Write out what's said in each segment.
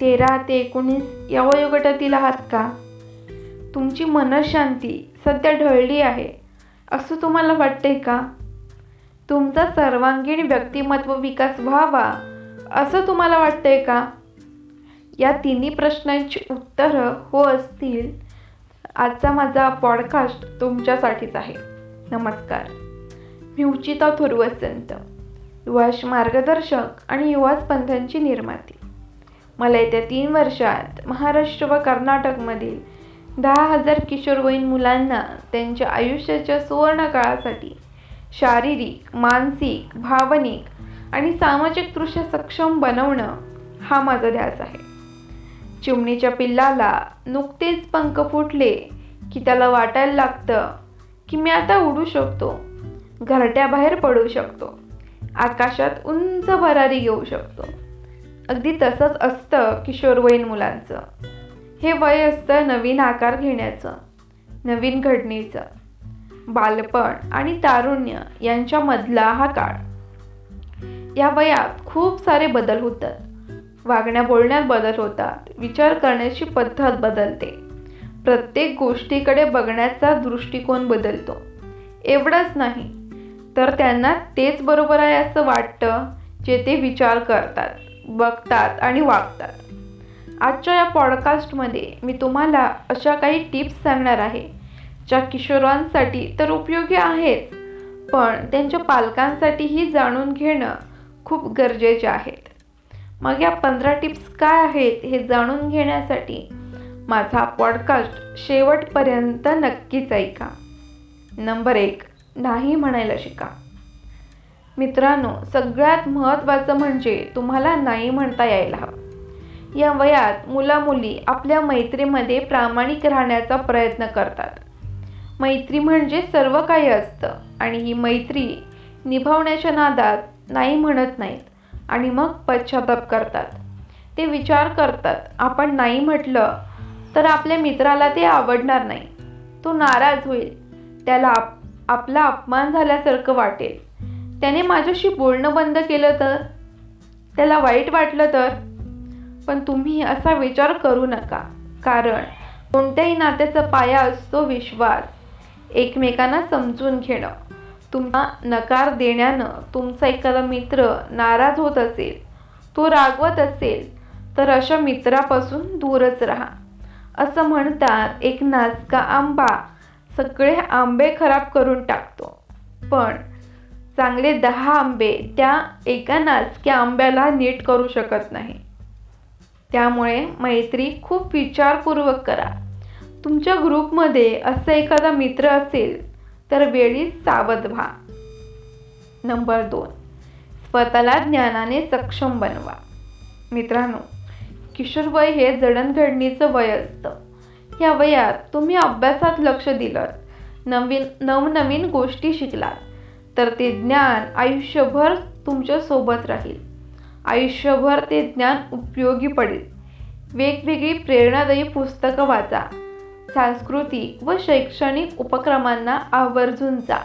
तेरा ते एकोणीस या वयोगटातील आहात का? तुमची मनशांती सध्या ढळली आहे. असं तुम्हाला वाटते का? तुमचा सर्वांगीण व्यक्तिमत्व विकास व्हावा असं तुम्हाला वाटतंय का? या तिन्ही प्रश्नांची उत्तरं हो असतील. आजचा माझा पॉडकास्ट तुमच्यासाठीच आहे. नमस्कार. मी उचिता थोरवसंत युवाश मार्गदर्शक आणि युवा स्पंधांची निर्माती. मला येत्या तीन वर्षात महाराष्ट्र व कर्नाटकमधील दहा हजार किशोरवयीन मुलांना त्यांच्या आयुष्याच्या सुवर्ण काळासाठी शारीरिक मानसिक भावनिक आणि सामाजिकदृष्ट्या सक्षम बनवणं हा माझा ध्यास आहे. चिमणीच्या पिल्लाला नुकतेच पंख फुटले की त्याला वाटायला लागतं की मी आता उडू शकतो घरट्याबाहेर पडू शकतो आकाशात उंच भरारी घेऊ शकतो. अगदी तसंच असतं किशोरवयीन मुलांचं. हे वय असतं नवीन आकार घेण्याचं नवीन घडणीचं. बालपण आणि तारुण्य यांच्यामधला हा काळ. या वयात खूप सारे बदल होतात. वागण्या बोलण्यात बदल होतात विचार करण्याची पद्धत बदलते. प्रत्येक गोष्टीकडे बघण्याचा दृष्टिकोन बदलतो. एवढंच नाही तर त्यांना तेच बरोबर आहे असं वाटतं जे ते विचार करतात. बघतात आणि वागतात. आजच्या या पॉडकास्टमध्ये मी तुम्हाला अशा काही टिप्स सांगणार आहे ज्या किशोरांसाठी तर उपयोगी आहेच पण त्यांच्या पालकांसाठीही जाणून घेणं खूप गरजेचे आहेत. मग या पंधरा टिप्स काय आहेत हे जाणून घेण्यासाठी माझा पॉडकास्ट शेवटपर्यंत नक्कीच ऐका. नंबर एक नाही म्हणायला शिका. मित्रांनो सगळ्यात महत्त्वाचं म्हणजे तुम्हाला नाही म्हणता यायला हवं. या वयात मुलामुली आपल्या मैत्रीमध्ये प्रामाणिक राहण्याचा प्रयत्न करतात. मैत्री म्हणजे सर्व काही असतं आणि ही मैत्री निभावण्याच्या नादात नाही म्हणत नाहीत आणि मग पश्चाताप करतात. ते विचार करतात आपण नाही म्हटलं तर आपल्या मित्राला ते आवडणार नाही. तो नाराज होईल. त्याला आप आपला अपमान झाल्यासारखं वाटेल. त्याने माझ्याशी बोलणं बंद केलं तर? त्याला वाईट वाटलं तर? पण तुम्ही असा विचार करू नका कारण कोणत्याही नात्याचा पाया असतो विश्वास. एकमेकांना समजून घेणं. तुम्हा नकार देण्यानं तुमचा एखादा मित्र नाराज होत असेल तो रागवत असेल तर अशा मित्रापासून दूरच राहा. असं म्हणतात एक नाचका आंबा. सगळे आंबे खराब करून टाकतो. पण चांगले दहा आंबे त्या एका नाचक्या आंब्याला नीट करू शकत नाही. त्यामुळे मैत्री खूप विचारपूर्वक करा. तुमच्या ग्रुपमध्ये असं एखादा मित्र असेल तर वेळीच सावध व्हा. नंबर दोन. स्वतःला ज्ञानाने सक्षम बनवा. मित्रांनो किशोरवय हे जडणघडणीचं वय असतं. या वयात तुम्ही अभ्यासात लक्ष दिलं नवीन नवनवीन गोष्टी शिकलात. तर ते ज्ञान आयुष्यभर तुमच्यासोबत राहील. आयुष्यभर ते ज्ञान उपयोगी पडेल. वेगवेगळी प्रेरणादायी पुस्तकं वाचा. सांस्कृतिक व शैक्षणिक उपक्रमांना आवर्जून जा.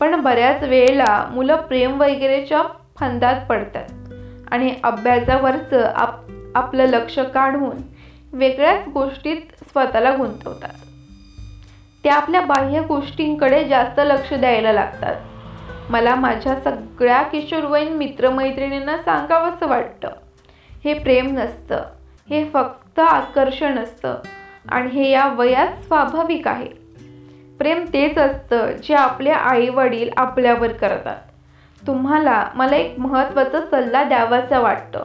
पण बऱ्याच वेळेला मुलं प्रेम वगैरेच्या फंदात पडतात आणि अभ्यासावरचं आप आपलं लक्ष काढून वेगळ्याच गोष्टीत स्वतःला गुंतवतात. ते आपल्या बाह्य गोष्टींकडे जास्त लक्ष द्यायला लागतात. मला माझ्या सगळ्या किशोरवयीन मित्रमैत्रिणींना सांगावंसं वाटतं. हे प्रेम नसतं. हे फक्त आकर्षण असतं. आणि हे या वयात स्वाभाविक आहे. प्रेम तेच असतं जे आपले आई वडील आपल्यावर करतात. तुम्हाला मला एक महत्त्वाचा सल्ला द्यावासा वाटतं.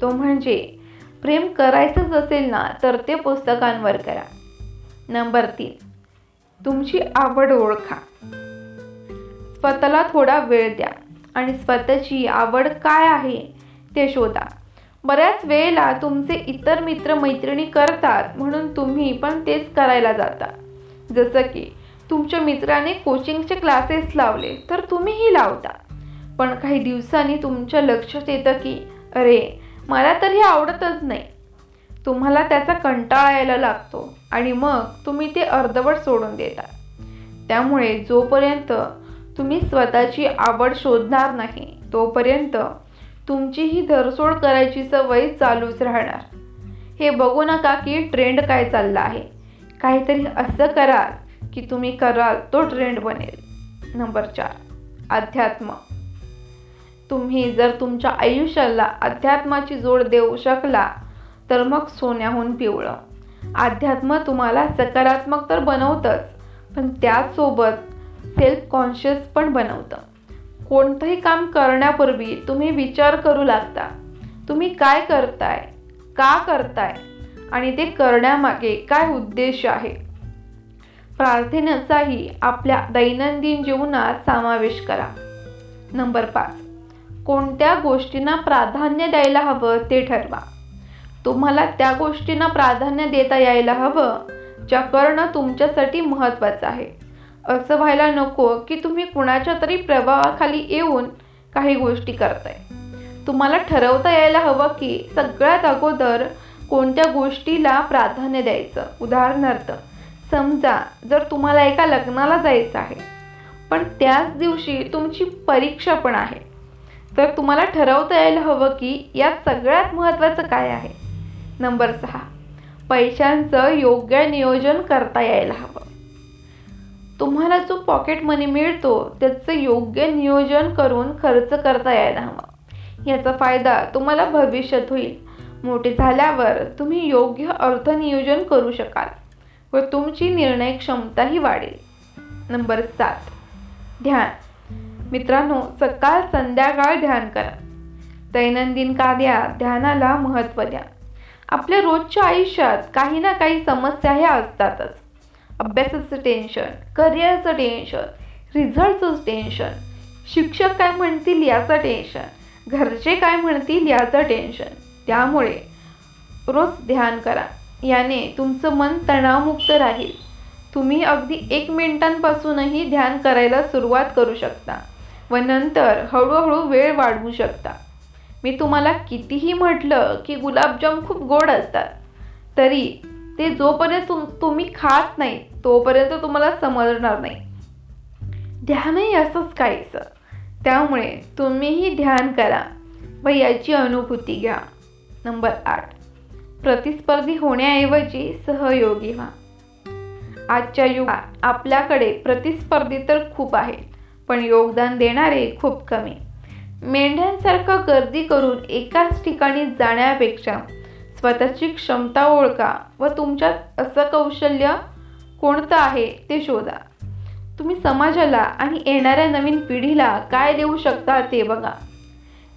तो म्हणजे प्रेम करायचंच असेल ना तर ते पुस्तकांवर करा. नंबर तीन तुमची आवड ओळखा. स्वतःला थोडा वेळ द्या. आणि स्वतःची आवड काय आहे ते शोधा. बऱ्याच वेळेला तुमचे इतर मित्र मैत्रिणी करतात म्हणून तुम्ही पण तेच करायला जाता. जसं की तुमच्या मित्राने कोचिंगचे क्लासेस लावले तर तुम्हीही लावता. पण काही दिवसांनी तुमच्या लक्षात येतं की अरे मला तर हे आवडतच नाही. तुम्हाला त्याचा कंटाळा यायला लागतो आणि मग तुम्ही ते अर्धवट सोडून देता. त्यामुळे जोपर्यंत तुम्ही स्वतःची आवड शोधणार नाही तोपर्यंत तुमची ही धरसोड करायची सवय चालूच राहणार. हे बघू नका की ट्रेंड काय चालला आहे. काहीतरी असं कराल की तुम्ही कराल तो ट्रेंड बनेल. नंबर चार अध्यात्म. तुम्ही जर तुमच्या आयुष्याला अध्यात्माची जोड देऊ शकला तर मग सोन्याहून पिवळं. अध्यात्म तुम्हाला सकारात्मक तर बनवतंच पण त्याचसोबत सेल्फ कॉन्शियस पण बनवतं. कोणतंही काम करण्यापूर्वी तुम्ही विचार करू लागता. तुम्ही काय करताय? का करताय? आणि ते करण्यामागे काय उद्देश आहे? प्रार्थनेचाही आपल्या दैनंदिन जीवनात समावेश करा. नंबर पाच. कोणत्या गोष्टींना प्राधान्य द्यायला हवं ते ठरवा. तुम्हाला त्या गोष्टींना प्राधान्य देता यायला हवं ज्या करणं तुमच्यासाठी महत्त्वाचं आहे. असं व्हायला नको की तुम्ही कुणाच्या तरी प्रभावाखाली येऊन काही गोष्टी करताय. तुम्हाला ठरवता यायला हवं की सगळ्यात अगोदर कोणत्या गोष्टीला प्राधान्य द्यायचं. उदाहरणार्थ समजा जर तुम्हाला एका लग्नाला जायचं आहे पण त्याच दिवशी तुमची परीक्षा पण आहे. तर तुम्हाला ठरवता यायला हवं की यात सगळ्यात महत्त्वाचं काय आहे. नंबर सहा पैशांचं योग्य नियोजन करता यायला हवं. तुम्हाला जो पॉकेट मनी मिळतो त्याचं योग्य नियोजन करून खर्च करता यायला हवा. याचा फायदा तुम्हाला भविष्यात होईल. मोठे झाल्यावर तुम्ही योग्य अर्थनियोजन करू शकाल व तुमची निर्णय क्षमताही वाढेल. नंबर सात. ध्यान. मित्रांनो सकाळ संध्याकाळ ध्यान करा. दैनंदिन कार्यात ध्यानाला महत्त्व द्या. आपल्या रोजच्या आयुष्यात काही ना काही समस्या ह्या असतातच. अभ्यासाचं टेन्शन करिअरचं टेन्शन रिझल्टचं टेन्शन शिक्षक काय म्हणतील याचं टेन्शन घरचे काय म्हणतील याचं टेन्शन त्यामुळे रोज ध्यान करा. याने तुमचं मन तणावमुक्त राहील. तुम्ही अगदी एक मिनिटांपासूनही ध्यान करायला सुरुवात करू शकता व नंतर हळूहळू वेळ वाढवू शकता. मी तुम्हाला कितीही म्हटलं की गुलाबजाम खूप गोड असतात तरी ते जोपर्यंत तुम तुम्ही खात नाही तोपर्यंत तुम्हाला समजणार नाही. ध्यानही असंच काहीचं त्यामुळे तुम्हीही ध्यान करा. व याची अनुभूती घ्या. नंबर आठ. प्रतिस्पर्धी होण्याऐवजी सहयोगी व्हा. आजच्या युगात आपल्याकडे प्रतिस्पर्धी तर खूप आहेत पण योगदान देणारे खूप कमी. मेंढ्यांसारखं गर्दी करून एकाच ठिकाणी जाण्यापेक्षा स्वतःची क्षमता ओळखा व तुमच्यात असं कौशल्य कोणतं आहे ते शोधा. तुम्ही समाजाला आणि येणाऱ्या नवीन पिढीला काय देऊ शकता ते बघा.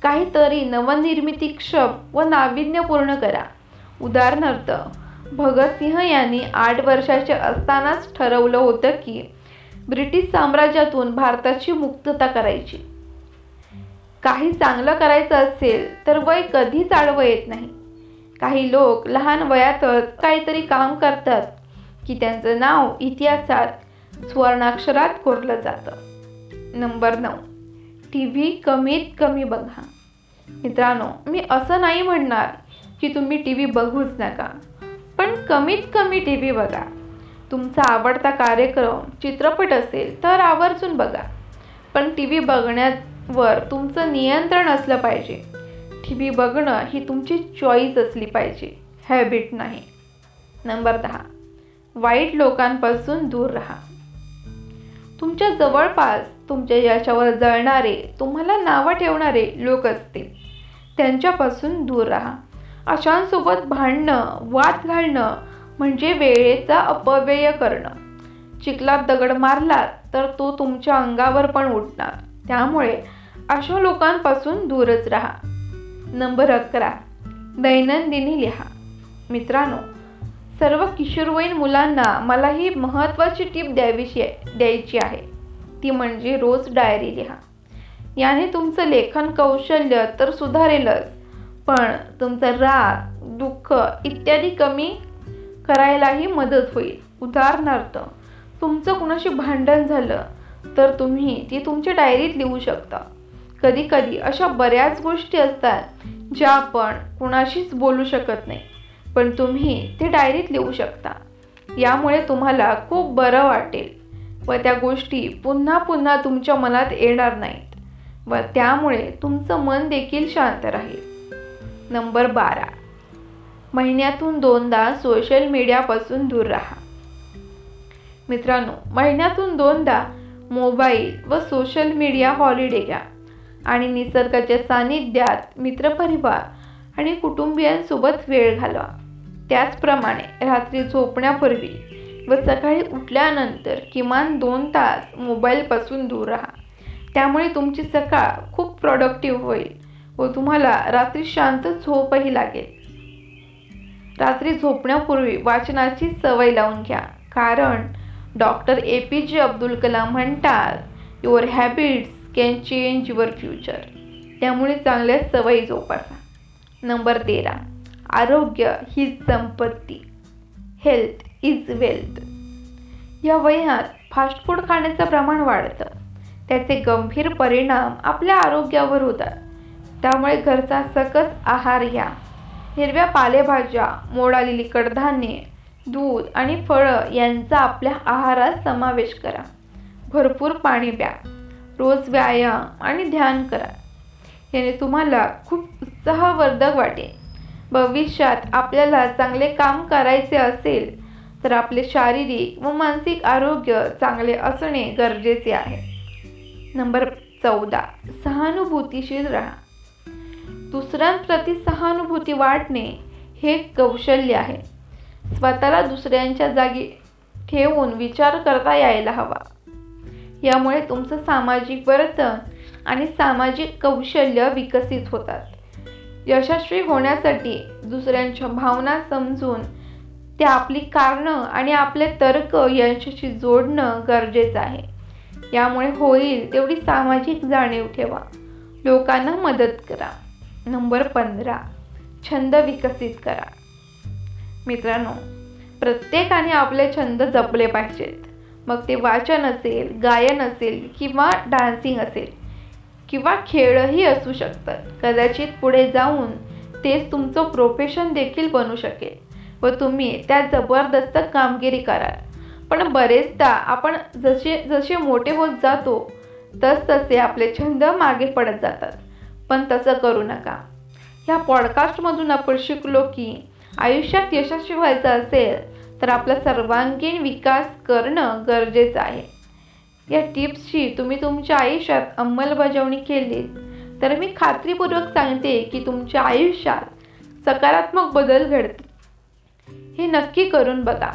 काहीतरी नवनिर्मितीक्षम व नाविन्यपूर्ण करा. उदाहरणार्थ भगतसिंह यांनी आठ वर्षाचे असतानाच ठरवलं होतं की ब्रिटिश साम्राज्यातून भारताची मुक्तता करायची. काही चांगलं करायचं असेल तर वय कधीच आडवं येत नाही. काही लोक लहान वयातच काहीतरी काम करतात की त्यांचं नाव इतिहासात स्वर्णाक्षरात कोरलं जातं. नंबर नऊ. टी व्ही कमीत कमी बघा. मित्रांनो मी असं नाही म्हणणार की तुम्ही टी व्ही बघूच नका पण कमीत कमी टी व्ही बघा. तुमचा आवडता कार्यक्रम चित्रपट असेल तर आवर्जून बघा. पण टी व्ही बघण्यावर तुमचं नियंत्रण असलं पाहिजे. टी व्ही बघणं ही तुमची चॉईस असली पाहिजे. हॅबिट नाही. नंबर दहा. वाईट लोकांपासून दूर राहा. तुमच्या जवळपास तुमच्या याच्यावर जळणारे तुम्हाला नावं ठेवणारे लोक असतील. त्यांच्यापासून दूर राहा. अशांसोबत भांडणं वाद घालणं म्हणजे वेळेचा अपव्यय करणं. चिखलात दगड मारलात तर तो तुमच्या अंगावर पण उठणार त्यामुळे अशा लोकांपासून दूरच राहा. नंबर अकरा. दैनंदिनी लिहा. मित्रांनो सर्व किशोरवयीन मुलांना मला ही महत्त्वाची टीप द्यावीशी द्यायची आहे. ती म्हणजे रोज डायरी लिहा. याने तुमचं लेखन कौशल्य तर सुधारेलच पण तुमचं राग दुःख इत्यादी कमी करायलाही मदत होईल. उदाहरणार्थ तुमचं कुणाशी भांडण झालं तर तुम्ही ती तुमच्या डायरीत लिहू शकता. कधी कधी अशा बऱ्याच गोष्टी असतात ज्या आपण कुणाशीच बोलू शकत नाही पण तुम्ही ते डायरीत लिहू शकता. यामुळे तुम्हाला खूप बरं वाटेल व त्या गोष्टी पुन्हा पुन्हा तुमच्या मनात येणार नाहीत व त्यामुळे तुमचं मन देखील शांत राहील. नंबर बारा. महिन्यातून दोनदा सोशल मीडियापासून दूर राहा. मित्रांनो महिन्यातून दोनदा मोबाईल व सोशल मीडिया हॉलिडे घ्या. आणि निसर्गाच्या सानिध्यात मित्रपरिवार आणि कुटुंबियांसोबत वेळ घालवा. त्याचप्रमाणे रात्री झोपण्यापूर्वी व सकाळी उठल्यानंतर किमान दोन तास मोबाईलपासून दूर राहा. त्यामुळे तुमची सकाळ खूप प्रोडक्टिव्ह होईल व तुम्हाला रात्री शांत झोपही लागेल. रात्री झोपण्यापूर्वी वाचनाची सवय लावून घ्या. कारण डॉक्टर ए पी जे अब्दुल कलाम म्हणतात your habits can change your future. त्यामुळे चांगल्या सवयी जोपासा. नंबर तेरा. आरोग्य ही संपत्ती. हेल्थ इज वेल्थ या वयात फास्ट फूड खाण्याचं प्रमाण वाढतं. त्याचे गंभीर परिणाम आपल्या आरोग्यावर होतात. त्यामुळे घरचा सकस आहार घ्या. हिरव्या पालेभाज्या मोड आलेली कडधान्ये दूध आणि फळं यांचा आपल्या आहारात समावेश करा. भरपूर पाणी प्या. रोज व्यायाम आणि ध्यान करा. याने तुम्हाला खूप उत्साहवर्धक वाटेल. भविष्यात आपल्याला चांगले काम करायचे असेल तर आपले शारीरिक व मानसिक आरोग्य चांगले असणे गरजेचे आहे. नंबर चौदा सहानुभूतीशील राहा. दुसऱ्यांप्रती सहानुभूती वाटणे हे कौशल्य आहे. स्वतःला दुसऱ्यांच्या जागी ठेवून विचार करता यायला हवा. यामुळे तुमचं सामाजिक वर्तन आणि सामाजिक कौशल्य विकसित होतात. यशस्वी होण्यासाठी दुसऱ्यांच्या भावना समजून त्या आपली कारणं आणि आपले तर्क यांच्याशी जोडणं गरजेचं आहे. यामुळे होईल तेवढी सामाजिक जाणीव ठेवा. लोकांना मदत करा. नंबर पंधरा छंद विकसित करा. मित्रांनो प्रत्येकाने आपले छंद जपले पाहिजेत. मग ते वाचन असेल गायन असेल किंवा डान्सिंग असेल किंवा खेळही असू शकतात. कदाचित पुढे जाऊन तेच तुमचं प्रोफेशन देखील बनू शकेल व तुम्ही त्या जबरदस्त कामगिरी कराल. पण बरेचदा आपण जसे जसे मोठे होत जातो तसतसे आपले छंद मागे पडत जातात. पण तसं करू नका. ह्या पॉडकास्टमधून आपण शिकलो की आयुष्यात यशस्वी व्हायचं असेल तर आपला सर्वांगीण विकास करणं गरजेचं आहे. या टिप्सची तुम्ही तुमच्या आयुष्यात अंमलबजावणी केली. तर मी खात्रीपूर्वक सांगते की तुमच्या आयुष्यात सकारात्मक बदल घडतील. हे नक्की करून बघा.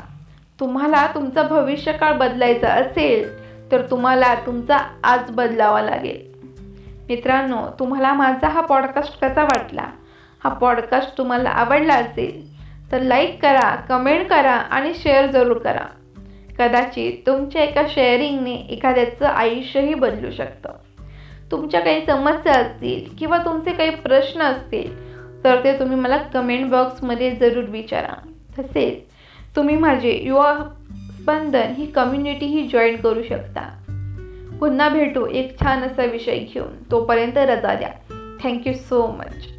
तुम्हाला तुमचा भविष्यकाळ बदलायचा असेल तर तुम्हाला तुमचा आज बदलावा लागेल. मित्रांनो तुम्हाला माझा हा पॉडकास्ट कसा वाटला? हा पॉडकास्ट तुम्हाला आवडला असेल तर लाईक करा कमेंट करा आणि शेअर जरूर करा. कदाचित तुमच्या एका शेअरिंगने एखाद्याचं आयुष्यही बदलू शकतं. तुमच्या काही समस्या असतील किंवा तुमचे काही प्रश्न असतील तर ते तुम्ही मला कमेंट बॉक्समध्ये जरूर विचारा. तसेच तुम्ही माझे युवा स्पंदन ही कम्युनिटीही जॉईन करू शकता. पुन्हा भेटू एक छान असा विषय घेऊन. तोपर्यंत रजा द्या. Thank you so much